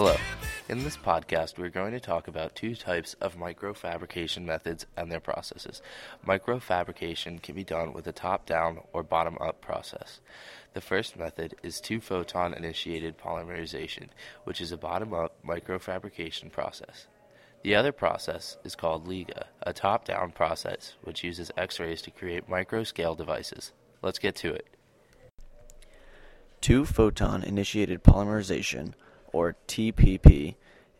Hello. In this podcast, we're going to talk about two types of microfabrication methods and their processes. Microfabrication can be done with a top down or bottom up process. The first method is two photon initiated polymerization, which is a bottom up microfabrication process. The other process is called LIGA, a top down process which uses X rays to create micro scale devices. Let's get to it. Two photon initiated polymerization, or TPP,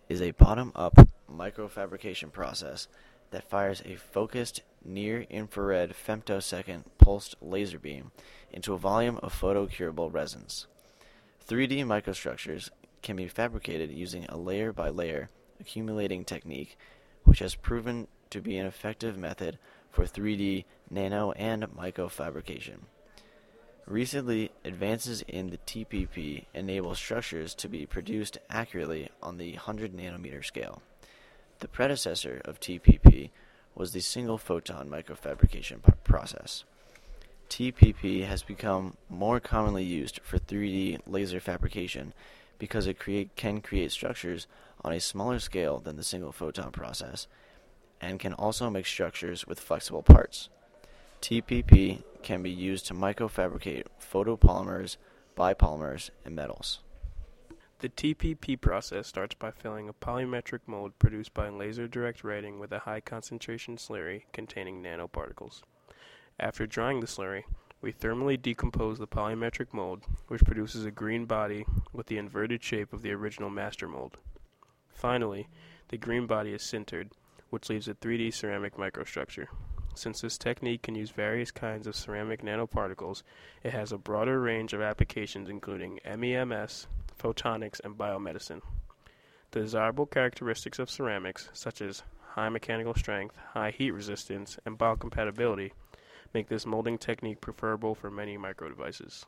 is a bottom up microfabrication process that fires a focused near infrared femtosecond pulsed laser beam into a volume of photocurable resins. 3D microstructures can be fabricated using a layer by layer accumulating technique, which has proven to be an effective method for 3D nano and microfabrication. Recently, advances in the TPP enable structures to be produced accurately on the 100 nanometer scale. The predecessor of TPP was the single photon microfabrication process. TPP has become more commonly used for 3D laser fabrication because it create, can create structures on a smaller scale than the single photon process and can also make structures with flexible parts. TPP can be used to microfabricate photopolymers, biopolymers, and metals. The TPP process starts by filling a polymetric mold produced by laser direct writing with a high concentration slurry containing nanoparticles. After drying the slurry, we thermally decompose the polymetric mold, which produces a green body with the inverted shape of the original master mold. Finally, the green body is sintered, which leaves a 3D ceramic microstructure. Since this technique can use various kinds of ceramic nanoparticles, it has a broader range of applications including MEMS, photonics, and biomedicine. The desirable characteristics of ceramics, such as high mechanical strength, high heat resistance, and biocompatibility, make this molding technique preferable for many microdevices.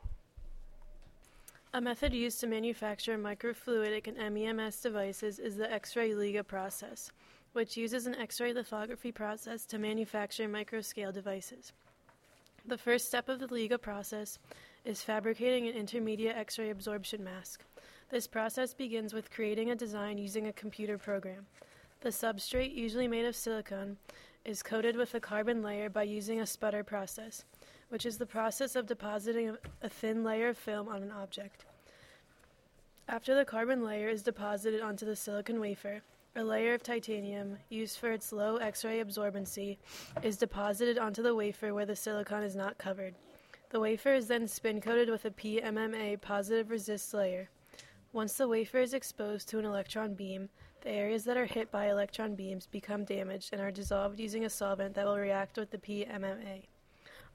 A method used to manufacture microfluidic and MEMS devices is the X-ray LIGA process which uses an X-ray lithography process to manufacture microscale devices. The first step of the LIGA process is fabricating an intermediate X-ray absorption mask. This process begins with creating a design using a computer program. The substrate, usually made of silicon, is coated with a carbon layer by using a sputter process, which is the process of depositing a thin layer of film on an object. After the carbon layer is deposited onto the silicon wafer, a layer of titanium, used for its low X-ray absorbency, is deposited onto the wafer where the silicon is not covered. The wafer is then spin coated with a PMMA positive resist layer. Once the wafer is exposed to an electron beam, the areas that are hit by electron beams become damaged and are dissolved using a solvent that will react with the PMMA.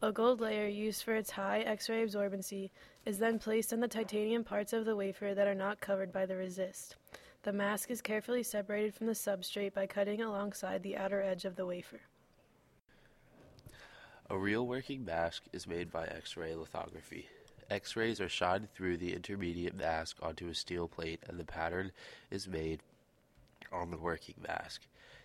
A gold layer used for its high X-ray absorbency is then placed on the titanium parts of the wafer that are not covered by the resist. The mask is carefully separated from the substrate by cutting alongside the outer edge of the wafer. A real working mask is made by X-ray lithography. X-rays are shined through the intermediate mask onto a steel plate and the pattern is made on the working mask.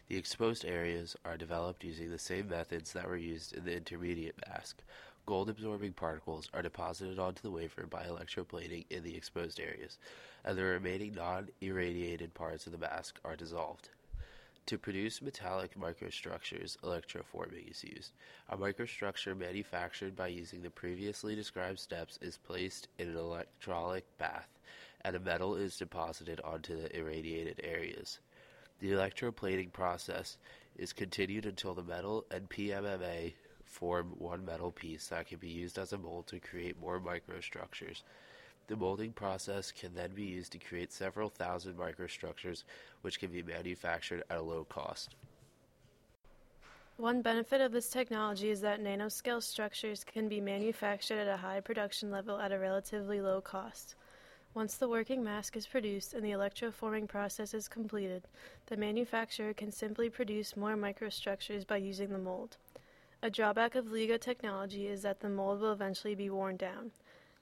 The exposed areas are developed using the same methods that were used in the intermediate mask. Gold absorbing particles are deposited onto the wafer by electroplating in the exposed areas and the remaining non-irradiated parts of the mask are dissolved. To produce metallic microstructures, electroforming is used. A microstructure manufactured by using the previously described steps is placed in an electrolytic bath, and a metal is deposited onto the irradiated areas. The electroplating process is continued until the metal and PMMA form one metal piece that can be used as a mold to create more microstructures. The molding process can then be used to create several thousand microstructures which can be manufactured at a low cost. One benefit of this technology is that nanoscale structures can be manufactured at a high production level at a relatively low cost. Once the working mask is produced and the electroforming process is completed, the manufacturer can simply produce more microstructures by using the mold. A drawback of LIGA technology is that the mold will eventually be worn down.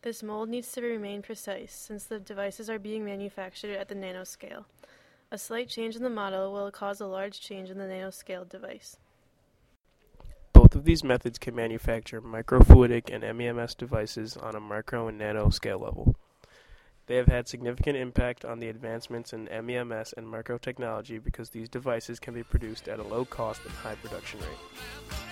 This mold needs to remain precise since the devices are being manufactured at the nanoscale. A slight change in the model will cause a large change in the nanoscale device. Both of these methods can manufacture microfluidic and MEMS devices on a micro and nano scale level. They have had significant impact on the advancements in MEMS and microtechnology because these devices can be produced at a low cost and high production rate.